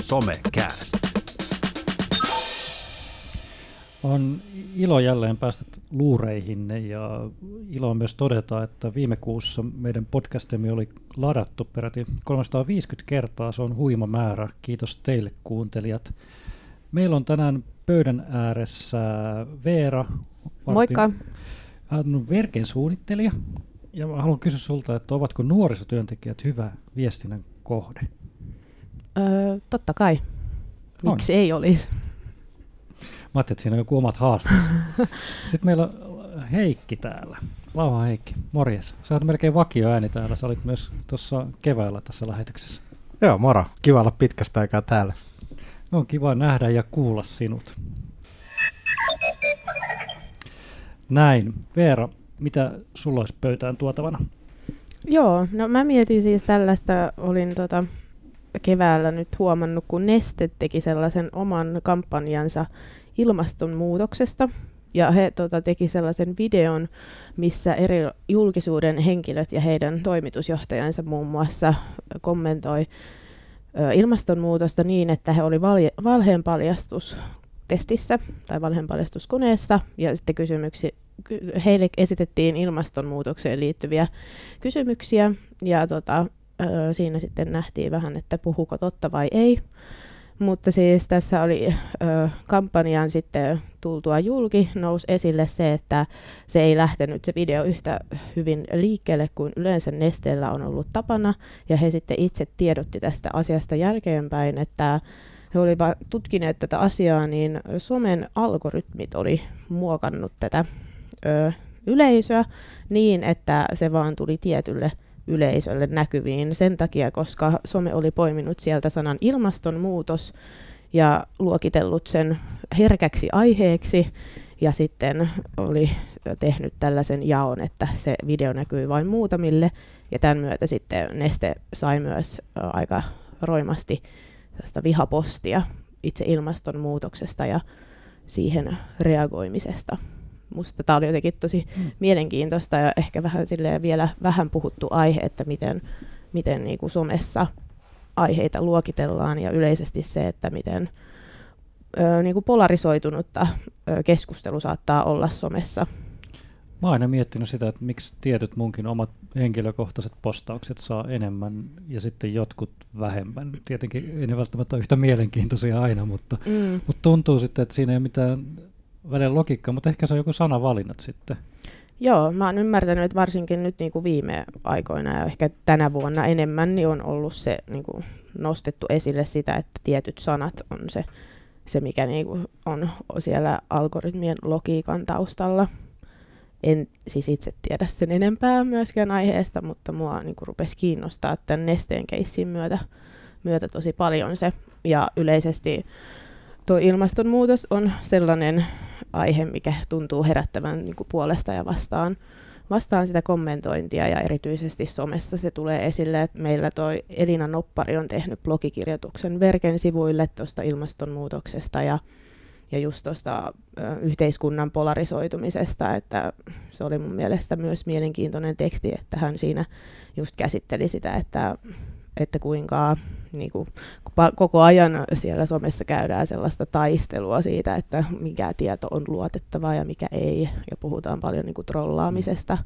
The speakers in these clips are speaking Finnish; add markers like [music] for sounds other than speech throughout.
Somecast. On ilo jälleen päästä luureihinne ja ilo on myös todeta, että viime kuussa meidän podcastimme oli ladattu peräti 350 kertaa. Se on huima määrä. Kiitos teille kuuntelijat. Meillä on tänään pöydän ääressä Veera. Moikka. Hän on Verken suunnittelija. Ja mä haluan kysyä sulta, että ovatko nuorisotyöntekijät hyvä viestinnän kohde? Öö, totta kai. On. Miksi ei olisi? Mä ajattelin, että siinä on joku omat haasteensa. [laughs] Sitten meillä on Heikki täällä. Lauha Heikki, morjes. Sä oot melkein vakio ääni täällä. Sä olit myös tuossa keväällä tässä lähetyksessä. Joo, moro. Kiva olla pitkästä aikaa täällä. On kiva nähdä ja kuulla sinut. Näin. Veera, mitä sulla olisi pöytään tuotavana? Joo, no mä mietin siis tällaista, olin tota keväällä nyt huomannut, kun Neste teki sellaisen oman kampanjansa ilmastonmuutoksesta. Ja he tota, teki sellaisen videon, missä eri julkisuuden henkilöt ja heidän toimitusjohtajansa muun muassa kommentoi ö, ilmastonmuutosta niin, että he oli valje- valheenpaljastus testissä tai valheenpaljastuskoneessa ja sitten kysymyksiä, ky- heille esitettiin ilmastonmuutokseen liittyviä kysymyksiä ja tota, siinä sitten nähtiin vähän, että puhuko totta vai ei. Mutta siis tässä oli ö, kampanjan sitten tultua julki, nousi esille se, että se ei lähtenyt se video yhtä hyvin liikkeelle kuin yleensä Nesteellä on ollut tapana. Ja he sitten itse tiedotti tästä asiasta jälkeenpäin, että he olivat tutkineet tätä asiaa, niin somen algoritmit oli muokannut tätä ö, yleisöä niin, että se vaan tuli tietylle yleisölle näkyviin sen takia, koska some oli poiminut sieltä sanan ilmastonmuutos ja luokitellut sen herkäksi aiheeksi ja sitten oli tehnyt tällaisen jaon, että se video näkyy vain muutamille ja tämän myötä sitten Neste sai myös aika roimasti tästä vihapostia itse ilmastonmuutoksesta ja siihen reagoimisesta. Musta tämä oli jotenkin tosi mm. mielenkiintoista ja ehkä vähän vielä vähän puhuttu aihe, että miten, miten niin kuin somessa aiheita luokitellaan ja yleisesti se, että miten ö, niin kuin polarisoitunutta ö, keskustelu saattaa olla somessa. Mä oon aina miettinyt sitä, että miksi tietyt munkin omat henkilökohtaiset postaukset saa enemmän ja sitten jotkut vähemmän. Tietenkin ei ne välttämättä ole yhtä mielenkiintoisia aina, mutta, mm. mutta tuntuu sitten, että siinä ei ole mitään välillä logiikkaa, mutta ehkä se on joku sanavalinnat sitten. Joo, mä oon ymmärtänyt, että varsinkin nyt niin kuin viime aikoina ja ehkä tänä vuonna enemmän, niin on ollut se niin kuin nostettu esille sitä, että tietyt sanat on se, se mikä niin kuin on siellä algoritmien logiikan taustalla. En siis itse tiedä sen enempää myöskään aiheesta, mutta mua niin kuin rupesi kiinnostaa tämän nesteen keissin myötä, myötä tosi paljon se. Ja yleisesti tuo ilmastonmuutos on sellainen aihe, mikä tuntuu herättävän niin kuin puolesta ja vastaan, vastaan sitä kommentointia ja erityisesti somessa se tulee esille, että meillä toi Elina Noppari on tehnyt blogikirjoituksen Verken sivuille tuosta ilmastonmuutoksesta ja, ja just tuosta yhteiskunnan polarisoitumisesta, että se oli mun mielestä myös mielenkiintoinen teksti, että hän siinä just käsitteli sitä, että että kuinka niin kuin, koko ajan siellä somessa käydään sellaista taistelua siitä, että mikä tieto on luotettavaa ja mikä ei, ja puhutaan paljon niin kuin, trollaamisesta.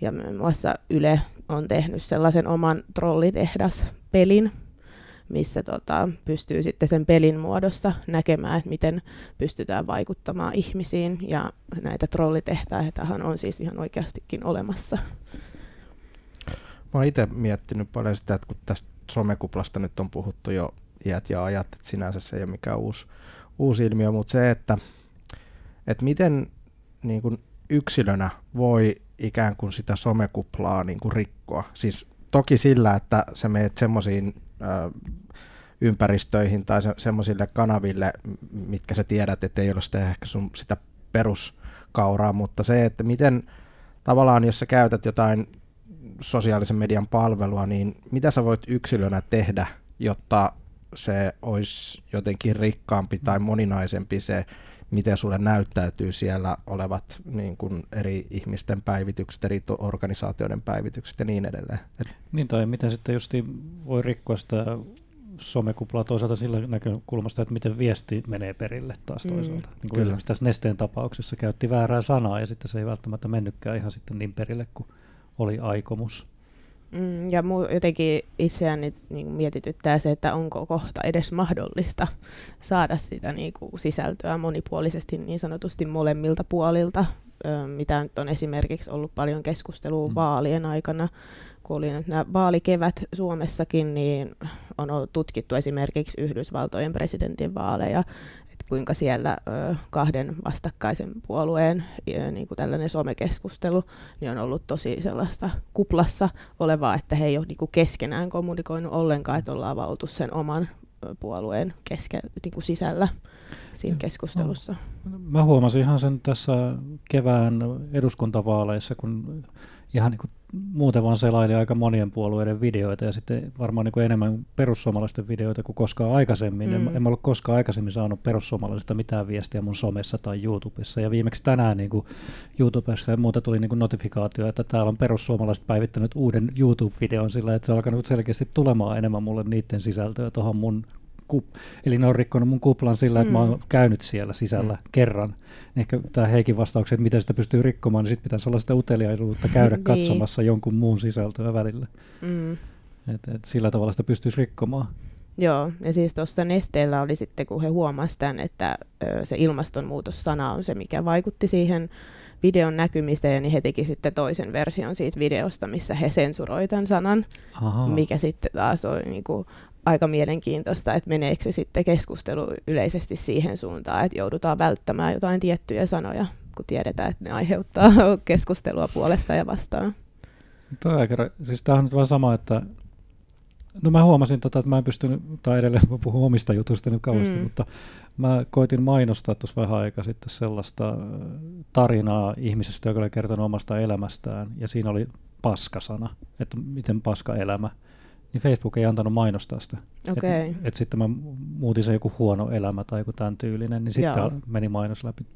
Ja muun muassa Yle on tehnyt sellaisen oman trollitehdas-pelin, missä tota, pystyy sitten sen pelin muodossa näkemään, että miten pystytään vaikuttamaan ihmisiin. Ja näitä trollitehtaitahan on siis ihan oikeastikin olemassa. Mä oon itse miettinyt paljon sitä, että kun tästä somekuplasta nyt on puhuttu jo iät ja ajat, että sinänsä se ei ole mikään uusi, uusi ilmiö, mutta se, että, että miten niin kuin yksilönä voi ikään kuin sitä somekuplaa niin kuin rikkoa. Siis toki sillä, että sä meet semmoisiin ympäristöihin tai se, semmoisille kanaville, mitkä sä tiedät, että ei ole sitä ehkä sun sitä peruskauraa, mutta se, että miten tavallaan, jos sä käytät jotain sosiaalisen median palvelua, niin mitä sä voit yksilönä tehdä, jotta se olisi jotenkin rikkaampi tai moninaisempi se miten sulle näyttäytyy siellä olevat niin kuin eri ihmisten päivitykset, eri organisaatioiden päivitykset ja niin edelleen. Niin tai miten sitten justi voi rikkoa sitä somekuplaa toisaalta sillä näkökulmasta, että miten viesti menee perille taas Mm. toisaalta. Niin kuin Kyllä. esimerkiksi tässä Nesteen tapauksessa käytti väärää sanaa ja sitten se ei välttämättä mennytkään ihan sitten niin perille kuin oli aikomus. Mm, ja mu- jotenkin itseäni niin mietityttää se, että onko kohta edes mahdollista saada sitä niin kuin sisältöä monipuolisesti niin sanotusti molemmilta puolilta, ö, mitä nyt on esimerkiksi ollut paljon keskustelua Mm. vaalien aikana, kun oli nämä vaalikevät Suomessakin, niin on tutkittu esimerkiksi Yhdysvaltojen presidentin vaaleja, kuinka siellä ö, kahden vastakkaisen puolueen ö, niin kuin tällainen somekeskustelu niin on ollut tosi sellaista kuplassa olevaa, että he ei ole niinku keskenään kommunikoinut ollenkaan, että ollaan vaan oltu sen oman puolueen keske, niinku sisällä siinä keskustelussa. Mä huomasin ihan sen tässä kevään eduskuntavaaleissa, kun ihan niin kuin muuten vaan selaili aika monien puolueiden videoita ja sitten varmaan niin kuin enemmän perussuomalaisten videoita kuin koskaan aikaisemmin. Mm. En, en ollut koskaan aikaisemmin saanut perussuomalaisista mitään viestiä mun somessa tai YouTubessa. Ja viimeksi tänään niin kuin YouTubessa ja muuta tuli niin kuin notifikaatio, että täällä on perussuomalaiset päivittänyt uuden YouTube-videon sillä, että se on alkanut selkeästi tulemaan enemmän mulle niiden sisältöä tuohon mun kup- Eli ne on rikkonut mun kuplan sillä, että mä oon Mm. käynyt siellä sisällä Mm. kerran. Ehkä tämä Heikin vastaukset, että miten sitä pystyy rikkomaan, niin sitten pitäisi olla sitä uteliaisuutta käydä [laughs] Niin. katsomassa jonkun muun sisältöä välillä. Mm. Et, et sillä tavalla sitä pystyisi rikkomaan. Joo, ja siis tuosta Nesteellä oli sitten, kun he huomasivat tämän, että se ilmastonmuutossana on se, mikä vaikutti siihen videon näkymiseen, niin he teki sitten toisen version siitä videosta, missä he sensuroi tämän sanan, Ahaa. mikä sitten taas oli niin kuin aika mielenkiintoista, että meneekö se sitten keskustelu yleisesti siihen suuntaan, että joudutaan välttämään jotain tiettyjä sanoja, kun tiedetään, että ne aiheuttaa [laughs] keskustelua puolesta ja vastaan. Ra- siis tämähän on nyt vaan sama, että No mä huomasin, tota, että mä en pystynyt, tai edelleen mä puhun omista jutuista nyt kauheasti, Mm. mm. mutta mä koitin mainostaa tuossa vähän aikaa sitten sellaista äh, tarinaa ihmisestä, joka oli kertonut omasta elämästään, ja siinä oli paskasana, että miten paska elämä. Niin Facebook ei antanut mainostaa sitä. Okei. Et, et sitten mä muutin se joku huono elämä tai joku tämän tyylinen, niin sitten Joo. meni mainos läpi.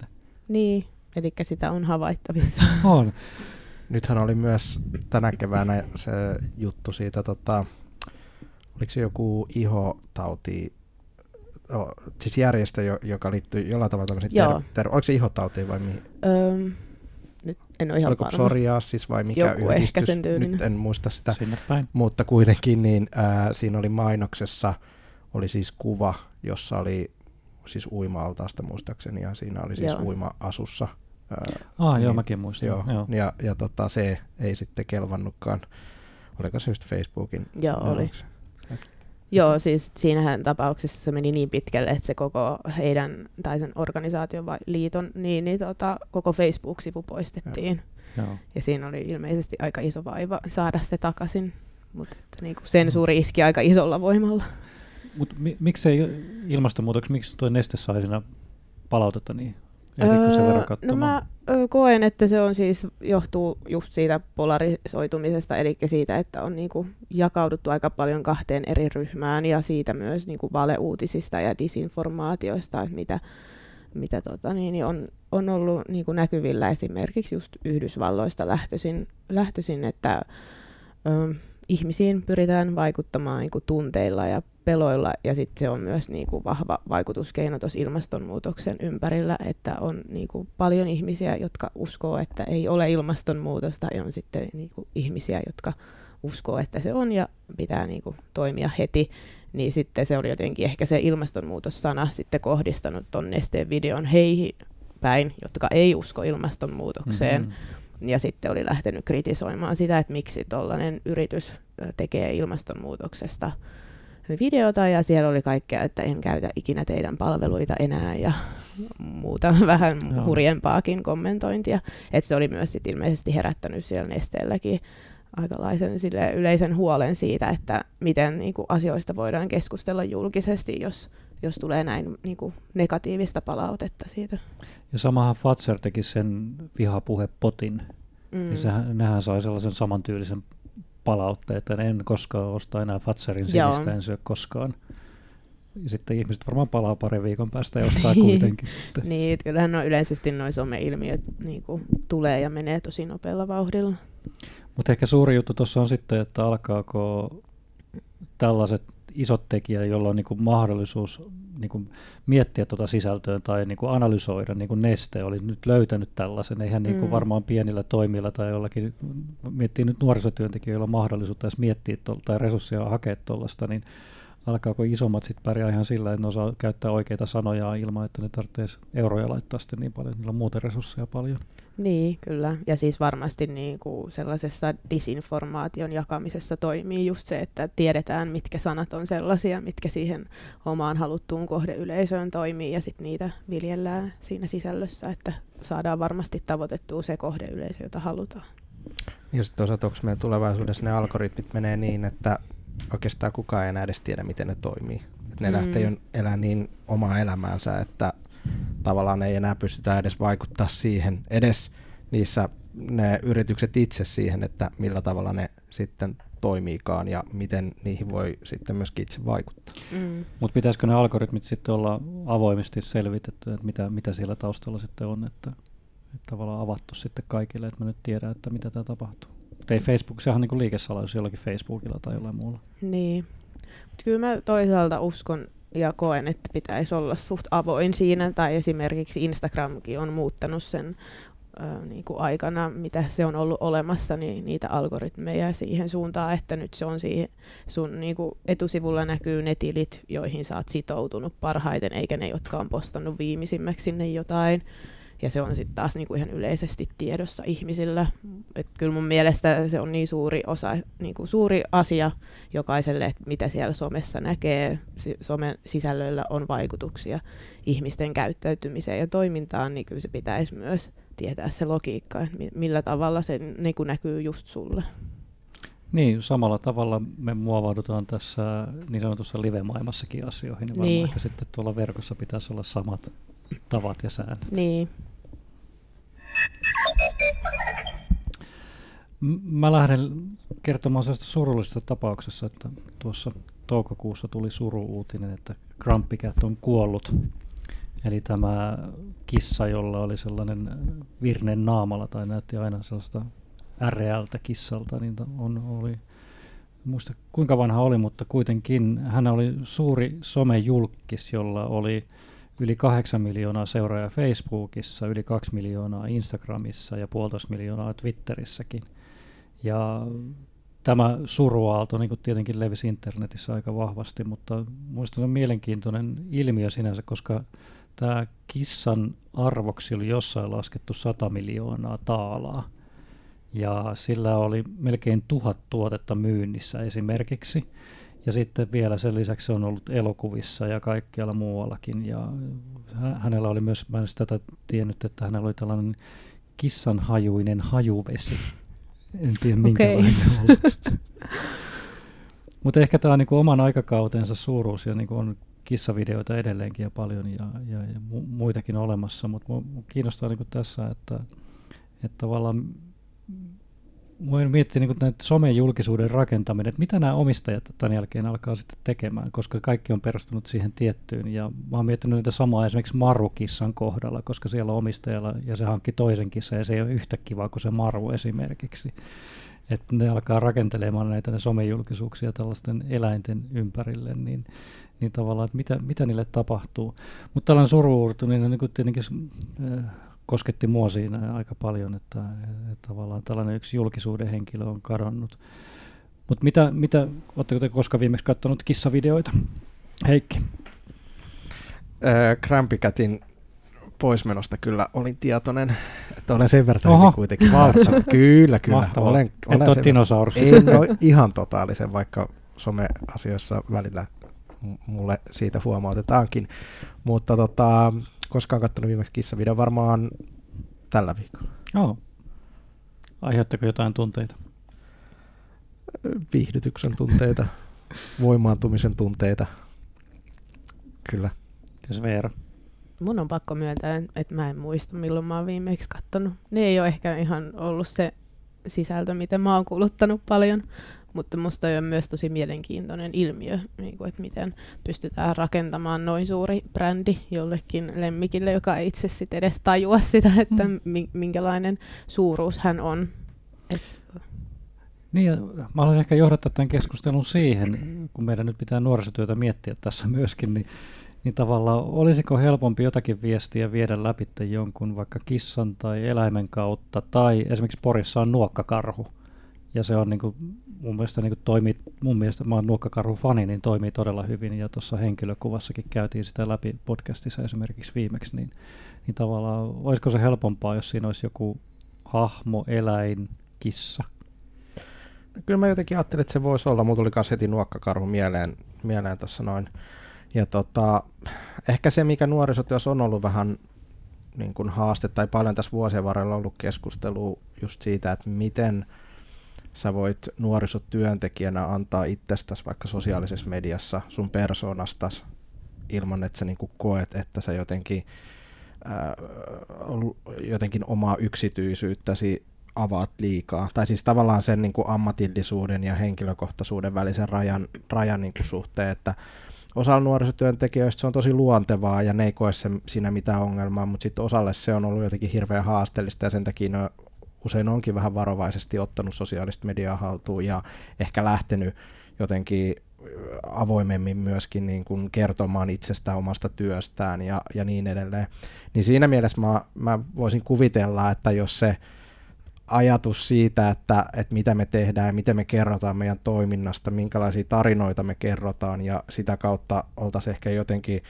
Niin, eli sitä on havaittavissa. [laughs] On. Nythän oli myös tänä keväänä se juttu siitä, tota, oliko se joku ihotauti, oh, siis järjestö, jo- joka liittyy jollain tavalla tämmöisiin ter- ter- oliko se ihotautiin vai mihin? Öm, en ole ihan Oliko varma. psoriasis vai mikä Joku ehkä yhdistys? sen tyylinen. Nyt en muista sitä. Sinne päin. Mutta kuitenkin niin ää, siinä oli mainoksessa, oli siis kuva, jossa oli siis uima-altaasta muistaakseni, ja siinä oli siis Joo. uima-asussa. Ää, Ah, joo, niin, mäkin muistan. joo, Joo. Ja, ja tota, se ei sitten kelvannutkaan. Oliko se just Facebookin? Joo, Joo. oli. Joo, siis siinähän tapauksessa se meni niin pitkälle, että se koko heidän, tai sen organisaation vai liiton, niin, niin tota, koko Facebook-sivu poistettiin. Joo. Ja siinä oli ilmeisesti aika iso vaiva saada se takaisin. Mutta että niinku sensuuri iski aika isolla voimalla. Mutta mi- miksei ilmastonmuutoksi, miksi tuo neste sai siinä palautetta niin ehdikö sen verran no mä ö, koen, että se on siis, johtuu just siitä polarisoitumisesta, eli siitä, että on niinku jakauduttu aika paljon kahteen eri ryhmään ja siitä myös niinku valeuutisista ja disinformaatioista, mitä, mitä tota, niin, niin on, on ollut niinku näkyvillä. Esimerkiksi just Yhdysvalloista lähtöisin, lähtöisin että ö, ihmisiin pyritään vaikuttamaan niinku tunteilla ja peloilla, ja sitten se on myös niinku vahva vaikutuskeino tuossa ilmastonmuutoksen ympärillä, että on niinku paljon ihmisiä, jotka uskoo, että ei ole ilmastonmuutosta, ja on sitten niinku ihmisiä, jotka uskoo, että se on, ja pitää niinku toimia heti, niin sitten se oli jotenkin ehkä se ilmastonmuutossana sitten kohdistanut ton nesteen videon heihin päin, jotka ei usko ilmastonmuutokseen, Mhm. Ja sitten oli lähtenyt kritisoimaan sitä, että miksi tuollainen yritys tekee ilmastonmuutoksesta videota ja siellä oli kaikkea, että en käytä ikinä teidän palveluita enää ja muuta [laughs] vähän Joo. hurjempaakin kommentointia. Et se oli myös sit ilmeisesti herättänyt siellä nesteelläkin aikalaisen sille yleisen huolen siitä, että miten niinku, asioista voidaan keskustella julkisesti, jos, jos tulee näin niinku, negatiivista palautetta siitä. Ja samahan Fatser teki sen vihapuhepotin. Mm. Niin sehän, nehän sai sellaisen samantyylisen palautteen, että en koskaan osta enää Fatserin Joo. sinistä, en syö koskaan ja sitten ihmiset varmaan palaa parin viikon päästä jostain [laughs] kuitenkin sitten. niin, kyllähän on yleisesti noin some-ilmiöt niin kuin, tulee ja menee tosi nopealla vauhdilla. Mutta ehkä suuri juttu tuossa on sitten, että alkaako tällaiset isot tekijät, joilla on niin mahdollisuus niin miettiä tuota sisältöä tai niin analysoida, niin kuin Neste oli nyt löytänyt tällaisen. Eihän niin mm. varmaan pienillä toimilla tai jollakin, miettii nyt nuorisotyöntekijöillä mahdollisuutta edes miettiä tai resursseja hakea tuollaista, niin alkaako isommat sitten pärjää ihan sillä, että ne osaa käyttää oikeita sanoja ilman, että ne tarvitsisi euroja laittaa sitten niin paljon, niillä on muuten resursseja paljon. Niin, kyllä. Ja siis varmasti niin kuin sellaisessa disinformaation jakamisessa toimii just se, että tiedetään, mitkä sanat on sellaisia, mitkä siihen omaan haluttuun kohdeyleisöön toimii, ja sitten niitä viljellään siinä sisällössä, että saadaan varmasti tavoitettua se kohdeyleisö, jota halutaan. Ja sitten toisaalta, onko meidän tulevaisuudessa ne algoritmit menee niin, että oikeastaan kukaan ei enää edes tiedä, miten ne toimii. Et ne mm. lähtee elää niin omaa elämäänsä, että tavallaan ei enää pystytä edes vaikuttaa siihen, edes niissä ne yritykset itse siihen, että millä tavalla ne sitten toimiikaan ja miten niihin voi sitten myöskin itse vaikuttaa. Mm. Mutta pitäisikö ne algoritmit sitten olla avoimesti selvitetty, että mitä, mitä siellä taustalla sitten on, että, että tavallaan avattu sitten kaikille, että me nyt tiedään, että mitä tämä tapahtuu. Mutta ei Facebook, sehän on niin liikesalaisuus jollakin Facebookilla tai jollain muulla. Niin. Mut kyllä mä toisaalta uskon ja koen, että pitäisi olla suht avoin siinä, tai esimerkiksi Instagramkin on muuttanut sen ö, niin kuin aikana, mitä se on ollut olemassa, niin niitä algoritmeja siihen suuntaan, että nyt se on siihen, sun niin kuin etusivulla näkyy ne tilit, joihin sä oot sitoutunut parhaiten, eikä ne, jotka on postannut viimeisimmäksi sinne jotain ja se on sitten taas niinku ihan yleisesti tiedossa ihmisillä. Et kyllä mun mielestä se on niin suuri osa, niinku suuri asia jokaiselle, että mitä siellä somessa näkee. Somen sisällöillä on vaikutuksia ihmisten käyttäytymiseen ja toimintaan, niin kyllä se pitäisi myös tietää se logiikka, että millä tavalla se niinku näkyy just sulle. Niin, samalla tavalla me muovaudutaan tässä niin sanotussa live-maailmassakin asioihin, niin varmaan niin. sitten tuolla verkossa pitäisi olla samat tavat ja säännöt. Niin, Mä lähden kertomaan sellaista surullisesta tapauksessa, että tuossa toukokuussa tuli suru-uutinen, että Grumpy Cat on kuollut. Eli tämä kissa, jolla oli sellainen virne naamalla tai näytti aina sellaista äreältä kissalta, niin on, oli, muista kuinka vanha oli, mutta kuitenkin hän oli suuri somejulkis, jolla oli yli 8 miljoonaa seuraajaa Facebookissa, yli 2 miljoonaa Instagramissa ja puolitoista miljoonaa Twitterissäkin. Ja tämä suruaalto niin kuin tietenkin levisi internetissä aika vahvasti, mutta minusta on mielenkiintoinen ilmiö sinänsä, koska tämä kissan arvoksi oli jossain laskettu 100 miljoonaa taalaa. Ja sillä oli melkein tuhat tuotetta myynnissä esimerkiksi. Ja sitten vielä sen lisäksi se on ollut elokuvissa ja kaikkialla muuallakin. Ja hänellä oli myös, mä en tätä tiennyt, että hänellä oli tällainen kissanhajuinen hajuvesi. En tiedä minkälainen okay. Mutta ehkä tämä on niinku oman aikakautensa suuruus ja niinku on kissavideoita edelleenkin ja paljon ja, ja, ja muitakin olemassa, mutta kiinnostaa niinku tässä, että, että tavallaan voin miettiä niin näitä somejulkisuuden rakentaminen, että mitä nämä omistajat tämän jälkeen alkaa sitten tekemään, koska kaikki on perustunut siihen tiettyyn. Ja mä oon miettinyt niitä samaa esimerkiksi Marukissan kohdalla, koska siellä on omistajalla ja se hankki toisen kissan ja se ei ole yhtä kiva kuin se Maru esimerkiksi. Että ne alkaa rakentelemaan näitä ne somejulkisuuksia tällaisten eläinten ympärille, niin, niin tavallaan, että mitä, mitä niille tapahtuu. Mutta tällainen suruurtu, niin, niin tietenkin äh, kosketti mua siinä aika paljon, että, että tavallaan tällainen yksi julkisuuden henkilö on kadonnut. Mutta mitä, mitä oletteko te koskaan viimeksi katsonut kissavideoita? Heikki. Äh, Krampikätin poismenosta kyllä olin tietoinen, että olen sen verran Oho, kuitenkin valtsa. [laughs] Kyllä, kyllä. Mahtavaa. Olen, olen Et ole dinosaurus. En ole [laughs] ihan totaalisen, vaikka some-asioissa välillä mulle siitä huomautetaankin. Mutta tota, koskaan katsonut viimeksi kissavideo, varmaan tällä viikolla. Oh. Aiheuttako jotain tunteita? Viihdytyksen tunteita, voimaantumisen tunteita. Kyllä. Mitäs Veera? Mun on pakko myöntää, että mä en muista milloin mä oon viimeksi katsonut. Ne ei ole ehkä ihan ollut se sisältö, mitä mä oon kuluttanut paljon. Mutta musta on myös tosi mielenkiintoinen ilmiö, niin kuin, että miten pystytään rakentamaan noin suuri brändi jollekin lemmikille, joka ei itse sit edes tajua sitä, että mm. minkälainen suuruus hän on. Et... Niin, ja mä haluaisin ehkä johdattaa tämän keskustelun siihen, kun meidän nyt pitää nuorisotyötä miettiä tässä myöskin, niin niin tavallaan olisiko helpompi jotakin viestiä viedä läpi jonkun vaikka kissan tai eläimen kautta, tai esimerkiksi Porissa on nuokkakarhu, ja se on niin kuin, mun mielestä niin kuin toimii, mun mielestä mä oon nuokkakarhu fani, niin toimii todella hyvin, ja tuossa henkilökuvassakin käytiin sitä läpi podcastissa esimerkiksi viimeksi, niin, niin tavallaan olisiko se helpompaa, jos siinä olisi joku hahmo, eläin, kissa? Kyllä mä jotenkin ajattelin, että se voisi olla, mulla tuli myös heti nuokkakarhu mieleen, mieleen tuossa noin ja tota, ehkä se, mikä nuorisotyössä on ollut vähän niin kuin haaste, tai paljon tässä vuosien varrella ollut keskustelua just siitä, että miten sä voit nuorisotyöntekijänä antaa itsestäsi vaikka sosiaalisessa mediassa sun persoonastas ilman, että sä niin kuin koet, että sä jotenkin, ää, jotenkin omaa yksityisyyttäsi avaat liikaa. Tai siis tavallaan sen niin kuin ammatillisuuden ja henkilökohtaisuuden välisen rajan, rajan niin kuin suhteen, että osalla nuorisotyöntekijöistä se on tosi luontevaa ja ne ei koe sen, siinä mitään ongelmaa, mutta sitten osalle se on ollut jotenkin hirveän haasteellista ja sen takia ne usein onkin vähän varovaisesti ottanut sosiaalista mediaa haltuun ja ehkä lähtenyt jotenkin avoimemmin myöskin niin kuin kertomaan itsestään omasta työstään ja, ja niin edelleen. Niin siinä mielessä mä, mä voisin kuvitella, että jos se ajatus siitä, että, että mitä me tehdään ja miten me kerrotaan meidän toiminnasta, minkälaisia tarinoita me kerrotaan ja sitä kautta oltaisiin ehkä jotenkin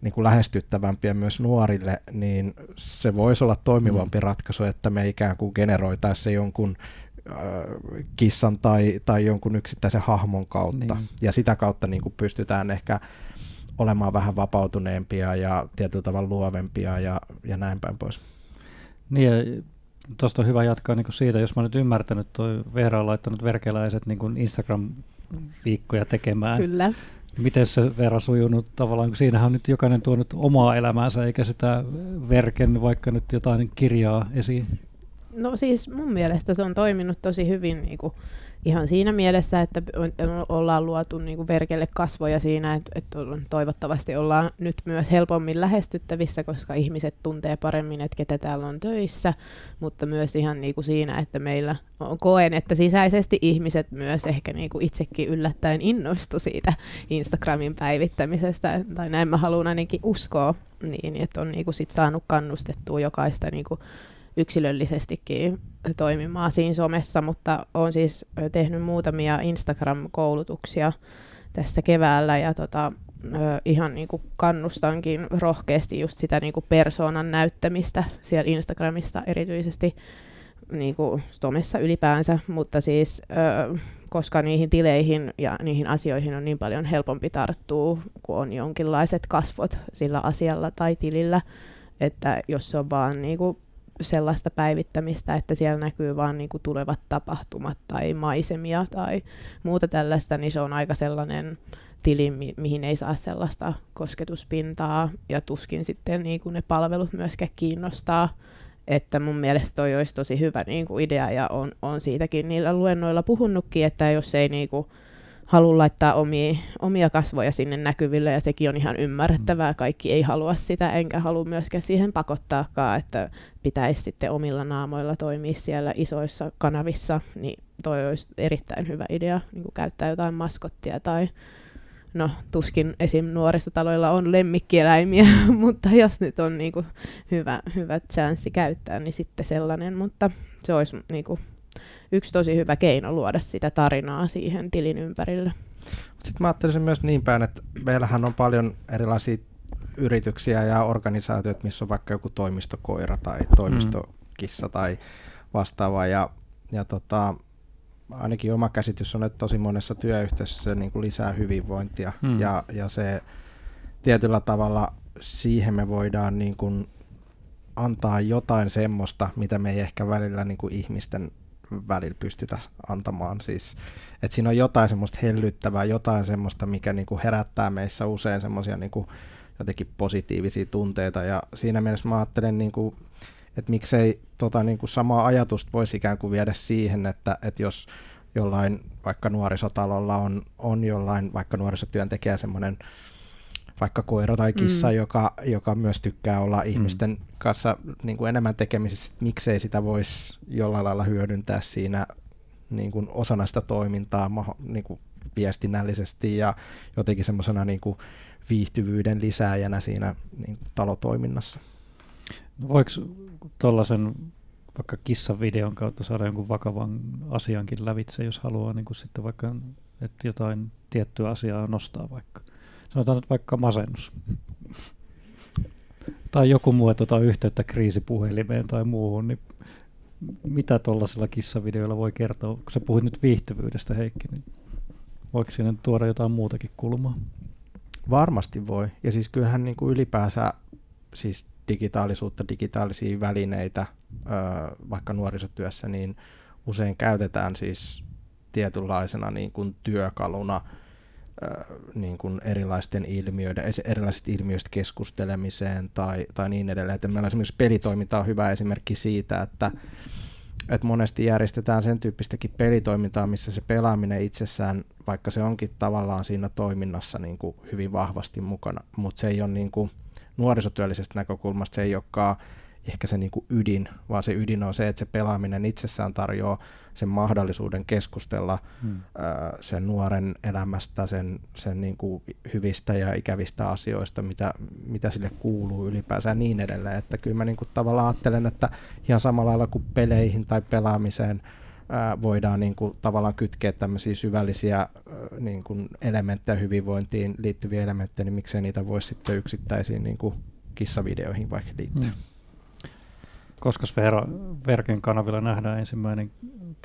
niin kuin lähestyttävämpiä myös nuorille, niin se voisi olla toimivampi mm. ratkaisu, että me ikään kuin generoitaisiin se jonkun äh, kissan tai, tai jonkun yksittäisen hahmon kautta. Niin. Ja sitä kautta niin kuin pystytään ehkä olemaan vähän vapautuneempia ja tietyllä tavalla luovempia ja, ja näin päin pois. Niin, Tuosta on hyvä jatkaa niin siitä, jos mä nyt ymmärtänyt, toi Veera on laittanut verkeläiset niin Instagram-viikkoja tekemään. Kyllä. Miten se Veera sujunut tavallaan, kun siinähän on nyt jokainen tuonut omaa elämäänsä, eikä sitä verken vaikka nyt jotain kirjaa esiin? No siis mun mielestä se on toiminut tosi hyvin niin kuin ihan siinä mielessä, että ollaan luotu niin kuin verkelle kasvoja siinä, että, että toivottavasti ollaan nyt myös helpommin lähestyttävissä, koska ihmiset tuntee paremmin, että ketä täällä on töissä, mutta myös ihan niin kuin siinä, että meillä on, koen, että sisäisesti ihmiset myös ehkä niin kuin itsekin yllättäen innostu siitä Instagramin päivittämisestä, tai näin mä haluan ainakin uskoa, niin että on niin kuin sit saanut kannustettua jokaista niin kuin yksilöllisestikin toimimaan siinä somessa, mutta olen siis tehnyt muutamia Instagram-koulutuksia tässä keväällä ja tota, ihan niin kuin kannustankin rohkeasti just sitä niin kuin persoonan näyttämistä siellä Instagramista erityisesti niin kuin somessa ylipäänsä, mutta siis koska niihin tileihin ja niihin asioihin on niin paljon helpompi tarttua, kun on jonkinlaiset kasvot sillä asialla tai tilillä, että jos se on vaan niin kuin sellaista päivittämistä, että siellä näkyy vain niin tulevat tapahtumat tai maisemia tai muuta tällaista, niin se on aika sellainen tili, mi- mihin ei saa sellaista kosketuspintaa ja tuskin sitten niin kuin ne palvelut myöskään kiinnostaa. Että mun mielestä toi olisi tosi hyvä niin kuin idea ja on, on siitäkin niillä luennoilla puhunutkin, että jos ei niin kuin, halua laittaa omia, omia kasvoja sinne näkyville ja sekin on ihan ymmärrettävää. Mm. Kaikki ei halua sitä, enkä halua myöskään siihen pakottaakaan, että pitäisi sitten omilla naamoilla toimia siellä isoissa kanavissa, niin toi olisi erittäin hyvä idea niin käyttää jotain maskottia tai no tuskin esim. nuorisotaloilla on lemmikkieläimiä, [laughs] mutta jos nyt on niin kuin hyvä, hyvä chanssi käyttää, niin sitten sellainen, mutta se olisi niin kuin yksi tosi hyvä keino luoda sitä tarinaa siihen tilin ympärille. Sitten mä ajattelisin myös niin päin, että meillähän on paljon erilaisia yrityksiä ja organisaatioita, missä on vaikka joku toimistokoira tai toimistokissa mm. tai vastaava. Ja, ja tota, ainakin oma käsitys on, että tosi monessa työyhteisössä se niin kuin lisää hyvinvointia mm. ja, ja se tietyllä tavalla siihen me voidaan niin kuin antaa jotain semmoista, mitä me ei ehkä välillä niin kuin ihmisten välillä pystytä antamaan. Siis, että siinä on jotain semmoista hellyttävää, jotain semmoista, mikä niinku herättää meissä usein semmoisia niinku jotenkin positiivisia tunteita. Ja siinä mielessä mä ajattelen, niinku, että miksei tota, niin kuin samaa ajatusta voisi ikään kuin viedä siihen, että, että jos jollain vaikka nuorisotalolla on, on jollain vaikka nuorisotyöntekijä semmoinen vaikka koira tai kissa, mm. joka, joka myös tykkää olla mm. ihmisten kanssa niin kuin enemmän tekemisissä, miksei sitä voisi jollain lailla hyödyntää siinä niin kuin osana sitä toimintaa niin kuin viestinnällisesti ja jotenkin semmoisena niin kuin viihtyvyyden lisääjänä siinä niin kuin talotoiminnassa. No voiko tuollaisen vaikka kissavideon kautta saada jonkun vakavan asiankin lävitse, jos haluaa niin kuin sitten vaikka, että jotain tiettyä asiaa nostaa vaikka. Sanotaan nyt vaikka masennus. tai joku muu, että ottaa yhteyttä kriisipuhelimeen tai muuhun, niin mitä tuollaisilla kissavideoilla voi kertoa? Kun sä puhuit nyt viihtyvyydestä, Heikki, niin voiko siinä tuoda jotain muutakin kulmaa? Varmasti voi. Ja siis kyllähän niin kuin ylipäänsä siis digitaalisuutta, digitaalisia välineitä, vaikka nuorisotyössä, niin usein käytetään siis tietynlaisena niin kuin työkaluna niin kuin erilaisten ilmiöiden, erilaisista ilmiöistä keskustelemiseen tai, tai niin edelleen. Että meillä esimerkiksi pelitoiminta on hyvä esimerkki siitä, että, että monesti järjestetään sen tyyppistäkin pelitoimintaa, missä se pelaaminen itsessään, vaikka se onkin tavallaan siinä toiminnassa niin kuin hyvin vahvasti mukana, mutta se ei ole niin kuin nuorisotyöllisestä näkökulmasta, se ei olekaan ehkä se niin kuin ydin, vaan se ydin on se, että se pelaaminen itsessään tarjoaa sen mahdollisuuden keskustella hmm. ää, sen nuoren elämästä, sen, sen niin kuin hyvistä ja ikävistä asioista, mitä, mitä sille kuuluu ylipäänsä ja niin edelleen. Että kyllä mä niin kuin tavallaan ajattelen, että ihan samalla lailla kuin peleihin tai pelaamiseen ää, voidaan niin kuin tavallaan kytkeä tämmöisiä syvällisiä ää, niin kuin elementtejä hyvinvointiin liittyviä elementtejä, niin miksei niitä voisi sitten yksittäisiin niin kuin kissavideoihin vaikka liittää. Hmm koska Verken kanavilla nähdään ensimmäinen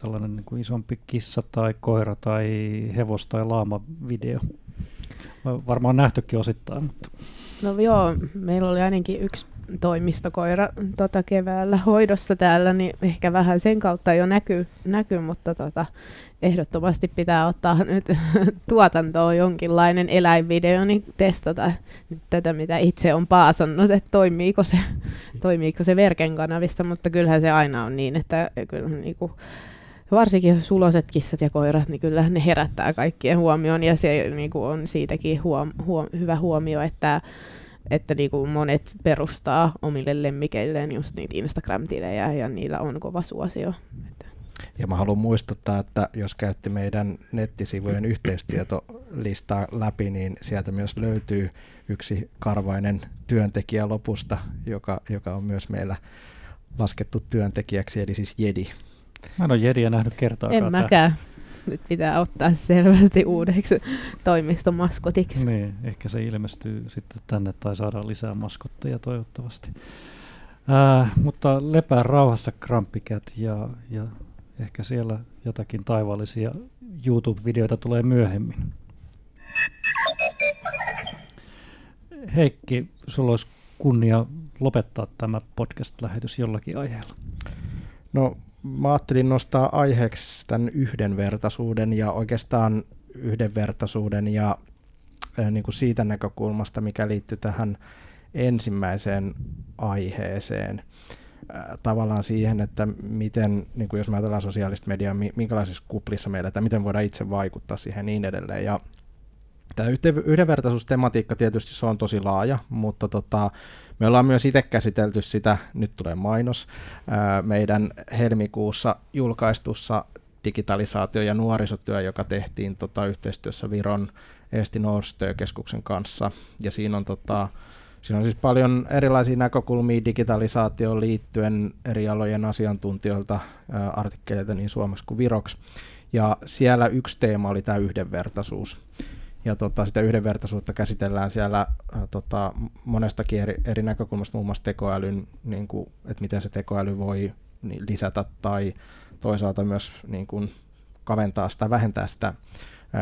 tällainen niin kuin isompi kissa tai koira tai hevos tai laama video. Varmaan nähtykin osittain. Mutta. No joo, meillä oli ainakin yksi toimistokoira tota, keväällä hoidossa täällä, niin ehkä vähän sen kautta jo näkyy, näkyy mutta tota, ehdottomasti pitää ottaa nyt [laughs] tuotantoon jonkinlainen eläinvideo, niin testata nyt tätä, mitä itse on paasannut, että toimiiko se, [laughs] toimiiko se verken kanavista, mutta kyllähän se aina on niin, että kyllä niin kuin, varsinkin suloset kissat ja koirat, niin kyllä ne herättää kaikkien huomioon ja se niin kuin on siitäkin huom, huom, hyvä huomio, että että niinku monet perustaa omille lemmikeilleen just niitä Instagram-tilejä ja niillä on kova suosio. Ja mä haluan muistuttaa, että jos käytti meidän nettisivujen yhteistietolistaa läpi, niin sieltä myös löytyy yksi karvainen työntekijä lopusta, joka, joka on myös meillä laskettu työntekijäksi, eli siis Jedi. Mä en ole Jediä nähnyt kertaakaan. En mäkään. Nyt pitää ottaa selvästi uudeksi toimistomaskotiksi. Niin, ehkä se ilmestyy sitten tänne tai saadaan lisää maskotteja toivottavasti. Äh, mutta lepää rauhassa Krampikät ja, ja Ehkä siellä jotakin taivaallisia YouTube-videoita tulee myöhemmin. Heikki, sulla olisi kunnia lopettaa tämä podcast-lähetys jollakin aiheella. No, mä ajattelin nostaa aiheeksi tämän yhdenvertaisuuden ja oikeastaan yhdenvertaisuuden ja niin kuin siitä näkökulmasta, mikä liittyy tähän ensimmäiseen aiheeseen tavallaan siihen, että miten, niin kuin jos me ajatellaan sosiaalista mediaa, minkälaisissa kuplissa meillä, tai miten voidaan itse vaikuttaa siihen niin edelleen. Ja tämä yhdenvertaisuustematiikka tietysti se on tosi laaja, mutta tota, me ollaan myös itse käsitelty sitä, nyt tulee mainos, meidän helmikuussa julkaistussa digitalisaatio- ja nuorisotyö, joka tehtiin tota, yhteistyössä Viron Eesti Norstö-keskuksen kanssa. Ja siinä on tota, Siinä on siis paljon erilaisia näkökulmia digitalisaatioon liittyen eri alojen asiantuntijoilta artikkeleita niin Suomessa kuin Viroksi. Ja siellä yksi teema oli tämä yhdenvertaisuus. Ja tota, sitä yhdenvertaisuutta käsitellään siellä tota, monestakin eri, eri näkökulmasta, muun muassa tekoälyn, niin kuin, että miten se tekoäly voi niin, lisätä tai toisaalta myös niin kuin, kaventaa sitä, vähentää sitä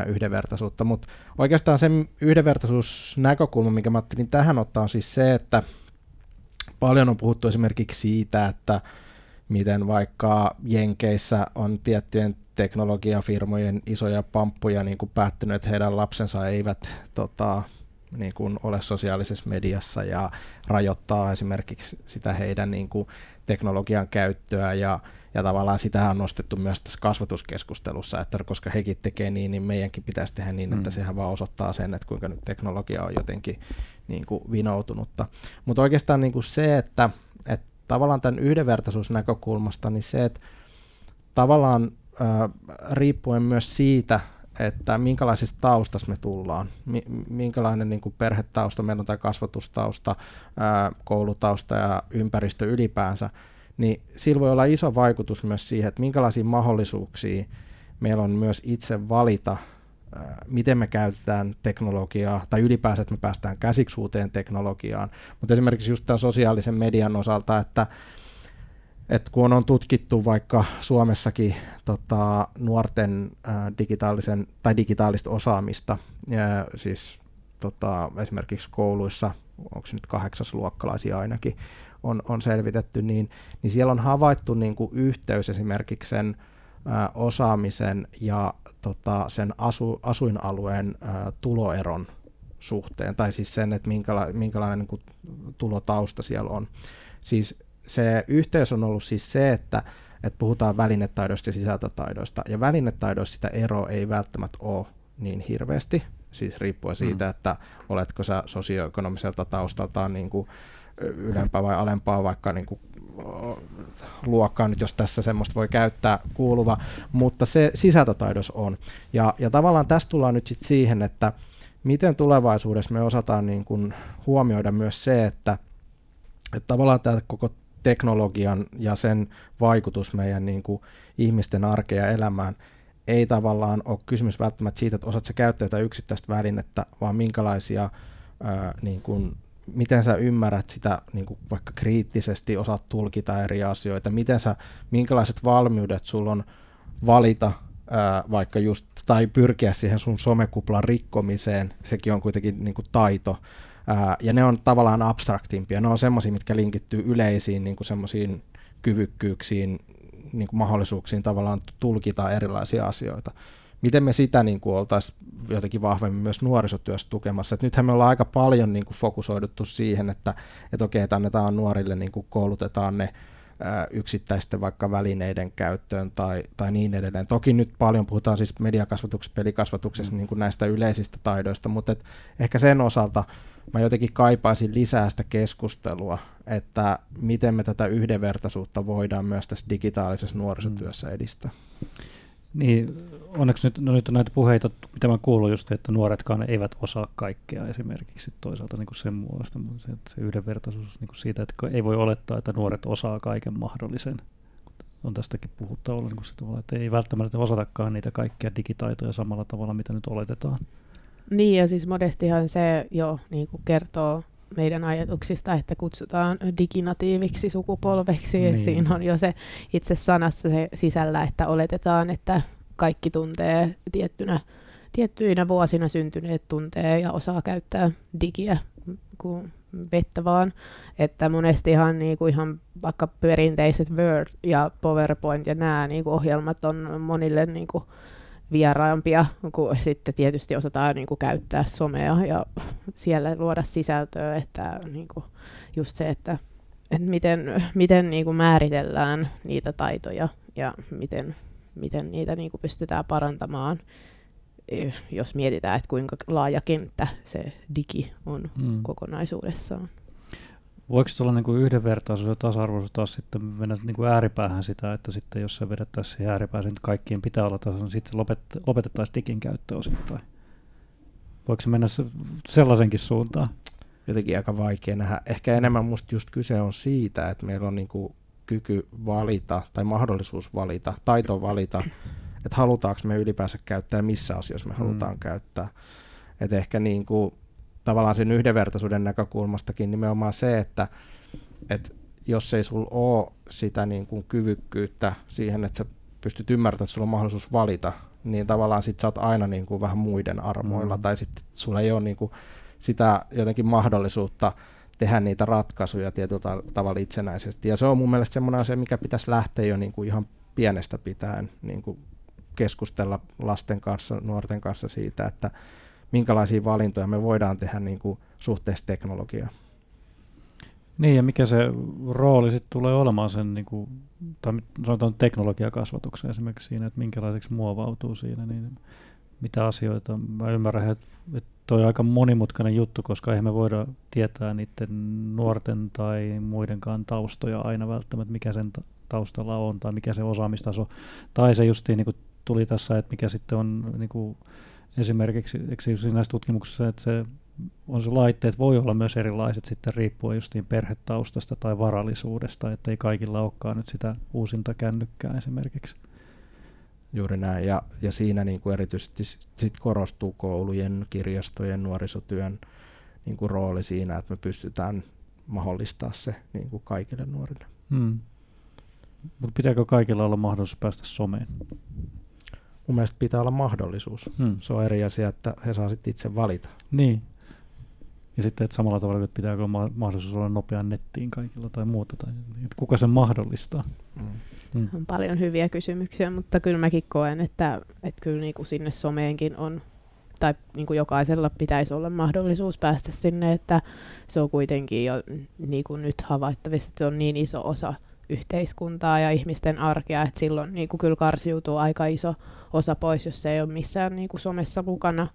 yhdenvertaisuutta. Mutta oikeastaan se yhdenvertaisuusnäkökulma, mikä mä ajattelin tähän ottaa, on siis se, että paljon on puhuttu esimerkiksi siitä, että miten vaikka Jenkeissä on tiettyjen teknologiafirmojen isoja pamppuja niin kuin päättynyt, että heidän lapsensa eivät tota, niin kuin ole sosiaalisessa mediassa ja rajoittaa esimerkiksi sitä heidän niin kuin teknologian käyttöä ja, ja tavallaan sitä on nostettu myös tässä kasvatuskeskustelussa, että koska hekin tekee niin, niin meidänkin pitäisi tehdä niin, että mm. sehän vaan osoittaa sen, että kuinka nyt teknologia on jotenkin niin kuin vinoutunutta. Mutta oikeastaan niin kuin se, että, että tavallaan tämän yhdenvertaisuusnäkökulmasta, niin se, että tavallaan riippuen myös siitä, että minkälaisista taustasta me tullaan, minkälainen niin kuin perhetausta meillä on tai kasvatustausta, koulutausta ja ympäristö ylipäänsä, niin sillä voi olla iso vaikutus myös siihen, että minkälaisia mahdollisuuksia meillä on myös itse valita, miten me käytetään teknologiaa, tai ylipäänsä, että me päästään käsiksi uuteen teknologiaan. Mutta esimerkiksi just tämän sosiaalisen median osalta, että et kun on tutkittu vaikka Suomessakin tota, nuorten ää, digitaalisen tai digitaalista osaamista, ja siis tota, esimerkiksi kouluissa, onko se nyt kahdeksasluokkalaisia ainakin, on, on selvitetty, niin, niin siellä on havaittu niin kuin yhteys esimerkiksi sen ää, osaamisen ja tota, sen asu, asuinalueen ää, tuloeron suhteen, tai siis sen, että minkäla, minkälainen niin kuin, tulotausta siellä on. Siis se yhteys on ollut siis se, että, että puhutaan välinetaidoista ja sisältötaidoista, ja välinetaidoista sitä eroa ei välttämättä ole niin hirveästi, siis riippuen siitä, mm. että oletko sä sosioekonomiselta taustaltaan niin kuin ylempää vai alempaa vaikka niin kuin luokkaa nyt, jos tässä semmoista voi käyttää kuuluva, mutta se sisältötaidos on. Ja, ja tavallaan tästä tullaan nyt sitten siihen, että miten tulevaisuudessa me osataan niin kuin huomioida myös se, että, että tavallaan tämä koko teknologian ja sen vaikutus meidän niin kuin, ihmisten arkea ja elämään ei tavallaan ole kysymys välttämättä siitä, että osaat sä käyttää jotain yksittäistä välinettä, vaan minkälaisia, ää, niin kuin, miten sä ymmärrät sitä niin kuin vaikka kriittisesti, osaat tulkita eri asioita, miten sä, minkälaiset valmiudet sulla on valita ää, vaikka just, tai pyrkiä siihen sun somekuplan rikkomiseen, sekin on kuitenkin niin kuin taito, Ja ne on tavallaan abstraktimpia. Ne on semmoisia, mitkä linkittyy yleisiin niin semmoisiin kyvykkyyksiin, niin kuin mahdollisuuksiin tavallaan tulkita erilaisia asioita. Miten me sitä niin oltaisiin jotenkin vahvemmin myös nuorisotyössä tukemassa. Et nythän me ollaan aika paljon niin kuin fokusoiduttu siihen, että, että okei, että annetaan nuorille, niin kuin koulutetaan ne yksittäisten vaikka välineiden käyttöön tai, tai niin edelleen. Toki nyt paljon puhutaan siis mediakasvatuksessa, pelikasvatuksessa mm. niin kuin näistä yleisistä taidoista, mutta et ehkä sen osalta mä jotenkin kaipaisin lisää sitä keskustelua, että miten me tätä yhdenvertaisuutta voidaan myös tässä digitaalisessa nuorisotyössä mm. Niin, onneksi nyt, no nyt on näitä puheita, mitä mä kuulun just, että nuoretkaan eivät osaa kaikkea esimerkiksi toisaalta niin kuin sen muodosta, mutta se, se yhdenvertaisuus niin kuin siitä, että ei voi olettaa, että nuoret osaa kaiken mahdollisen. On tästäkin puhuttu olla, niin kuin sitä, että ei välttämättä osatakaan niitä kaikkia digitaitoja samalla tavalla, mitä nyt oletetaan. Niin, ja siis modestihan se jo niin kuin kertoo meidän ajatuksista, että kutsutaan diginatiiviksi sukupolveksi. Niin. Siinä on jo se itse sanassa se sisällä, että oletetaan, että kaikki tuntee tiettynä, tiettyinä vuosina syntyneet tuntee ja osaa käyttää digiä kuin vettä vaan. Että monestihan niin kuin ihan vaikka perinteiset Word ja PowerPoint ja nämä niin kuin ohjelmat on monille niin kuin vieraampia, kun sitten tietysti osataan niin kuin käyttää somea ja siellä luoda sisältöä, että niin kuin just se, että, että miten, miten niin kuin määritellään niitä taitoja ja miten, miten niitä niin kuin pystytään parantamaan, jos mietitään, että kuinka laaja kenttä se digi on mm. kokonaisuudessaan. Voiko tuolla niin kuin yhdenvertaisuus ja tasa-arvoisuus taas sitten mennä niin kuin ääripäähän sitä, että sitten jos se vedettäisiin siihen ääripäähän, niin kaikkien pitää olla tasolla, niin sitten lopet, lopetettaisiin digin käyttö osittain? Voiko se mennä sellaisenkin suuntaan? Jotenkin aika vaikea nähdä. Ehkä enemmän musta just kyse on siitä, että meillä on niin kuin kyky valita tai mahdollisuus valita, taito valita, että halutaanko me ylipäänsä käyttää missä asioissa me halutaan mm. käyttää. Että ehkä niin kuin tavallaan sen yhdenvertaisuuden näkökulmastakin nimenomaan se, että, että jos ei sulla ole sitä niin kuin kyvykkyyttä siihen, että sä pystyt ymmärtämään, että sulla on mahdollisuus valita, niin tavallaan sit sä oot aina niin kuin vähän muiden armoilla, mm. tai sitten sulla ei ole niin kuin sitä jotenkin mahdollisuutta tehdä niitä ratkaisuja tietyllä tavalla itsenäisesti. Ja se on mun mielestä semmoinen asia, mikä pitäisi lähteä jo niin kuin ihan pienestä pitäen niin kuin keskustella lasten kanssa, nuorten kanssa siitä, että minkälaisia valintoja me voidaan tehdä niin kuin suhteessa teknologiaan. Niin, ja mikä se rooli sitten tulee olemaan sen, niin kuin, tai sanotaan teknologiakasvatuksen esimerkiksi siinä, että minkälaiseksi muovautuu siinä, niin mitä asioita. Mä ymmärrän, että, toi on aika monimutkainen juttu, koska eihän me voida tietää niiden nuorten tai muidenkaan taustoja aina välttämättä, mikä sen taustalla on tai mikä se osaamistaso. Tai se justiin niin kuin tuli tässä, että mikä sitten on niin kuin esimerkiksi eikö näissä tutkimuksissa, että se on se laitteet voi olla myös erilaiset sitten riippuen justiin perhetaustasta tai varallisuudesta, että ei kaikilla olekaan nyt sitä uusinta kännykkää esimerkiksi. Juuri näin, ja, ja siinä niin kuin erityisesti sit korostuu koulujen, kirjastojen, nuorisotyön niin kuin rooli siinä, että me pystytään mahdollistaa se niin kuin kaikille nuorille. Hmm. Mutta pitääkö kaikilla olla mahdollisuus päästä someen? Mun mielestä pitää olla mahdollisuus. Hmm. Se on eri asia, että he saa sitten itse valita. Niin. Ja sitten, että samalla tavalla, että pitääkö mahdollisuus olla nopean nettiin kaikilla tai muuta, tai että kuka sen mahdollistaa. Hmm. Mm. On paljon hyviä kysymyksiä, mutta kyllä mäkin koen, että, että kyllä niin kuin sinne someenkin on, tai niin kuin jokaisella pitäisi olla mahdollisuus päästä sinne, että se on kuitenkin jo niin kuin nyt havaittavissa, että se on niin iso osa yhteiskuntaa ja ihmisten arkea, että silloin niin kuin kyllä karsiutuu aika iso osa pois, jos se ei ole missään niin kuin somessa mukana.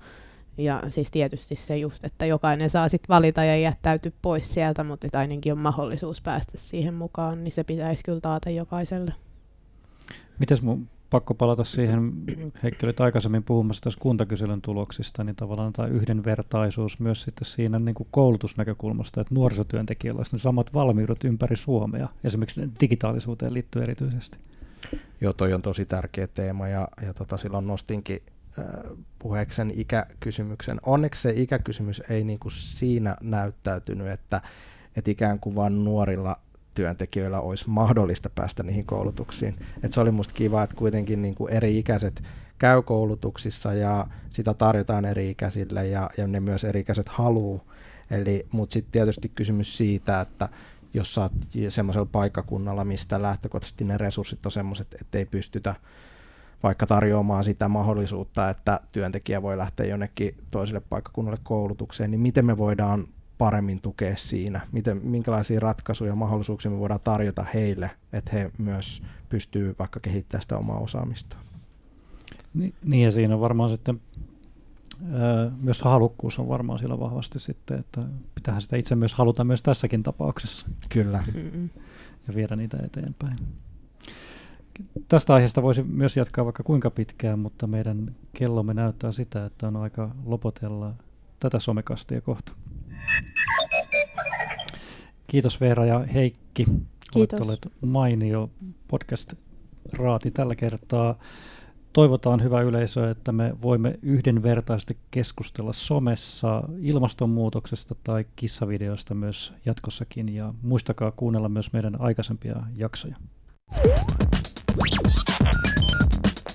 Ja siis tietysti se just, että jokainen saa sitten valita ja jättäytyä pois sieltä, mutta että ainakin on mahdollisuus päästä siihen mukaan, niin se pitäisi kyllä taata jokaiselle. Mites mun pakko palata siihen, Heikki olit aikaisemmin puhumassa tässä kuntakyselyn tuloksista, niin tavallaan tämä yhdenvertaisuus myös sitten siinä niin kuin koulutusnäkökulmasta, että nuorisotyöntekijöillä olisi ne samat valmiudet ympäri Suomea, esimerkiksi digitaalisuuteen liittyen erityisesti. Joo, toi on tosi tärkeä teema ja, ja tota, silloin nostinkin puheeksi sen ikäkysymyksen. Onneksi se ikäkysymys ei niin kuin siinä näyttäytynyt, että, että ikään kuin vain nuorilla työntekijöillä olisi mahdollista päästä niihin koulutuksiin. Et se oli musta kiva, että kuitenkin niin kuin eri ikäiset käy koulutuksissa ja sitä tarjotaan eri ikäisille ja, ja ne myös eri ikäiset haluu. Eli, mutta sitten tietysti kysymys siitä, että jos sä oot semmoisella paikkakunnalla, mistä lähtökohtaisesti ne resurssit on semmoiset, että ei pystytä vaikka tarjoamaan sitä mahdollisuutta, että työntekijä voi lähteä jonnekin toiselle paikkakunnalle koulutukseen, niin miten me voidaan paremmin tukea siinä, miten, minkälaisia ratkaisuja ja mahdollisuuksia me voidaan tarjota heille, että he myös pystyy vaikka kehittämään sitä omaa osaamista. Niin, niin ja siinä on varmaan sitten ää, myös halukkuus on varmaan siellä vahvasti sitten, että pitää sitä itse myös haluta myös tässäkin tapauksessa. Kyllä. Mm-mm. Ja viedä niitä eteenpäin. Tästä aiheesta voisi myös jatkaa vaikka kuinka pitkään, mutta meidän kellomme näyttää sitä, että on aika lopotella tätä somekastia kohta. Kiitos Veera ja Heikki. Kiitos. Olette mainio podcast-raati tällä kertaa. Toivotaan hyvä yleisö, että me voimme yhdenvertaisesti keskustella somessa ilmastonmuutoksesta tai kissavideosta myös jatkossakin. Ja muistakaa kuunnella myös meidän aikaisempia jaksoja.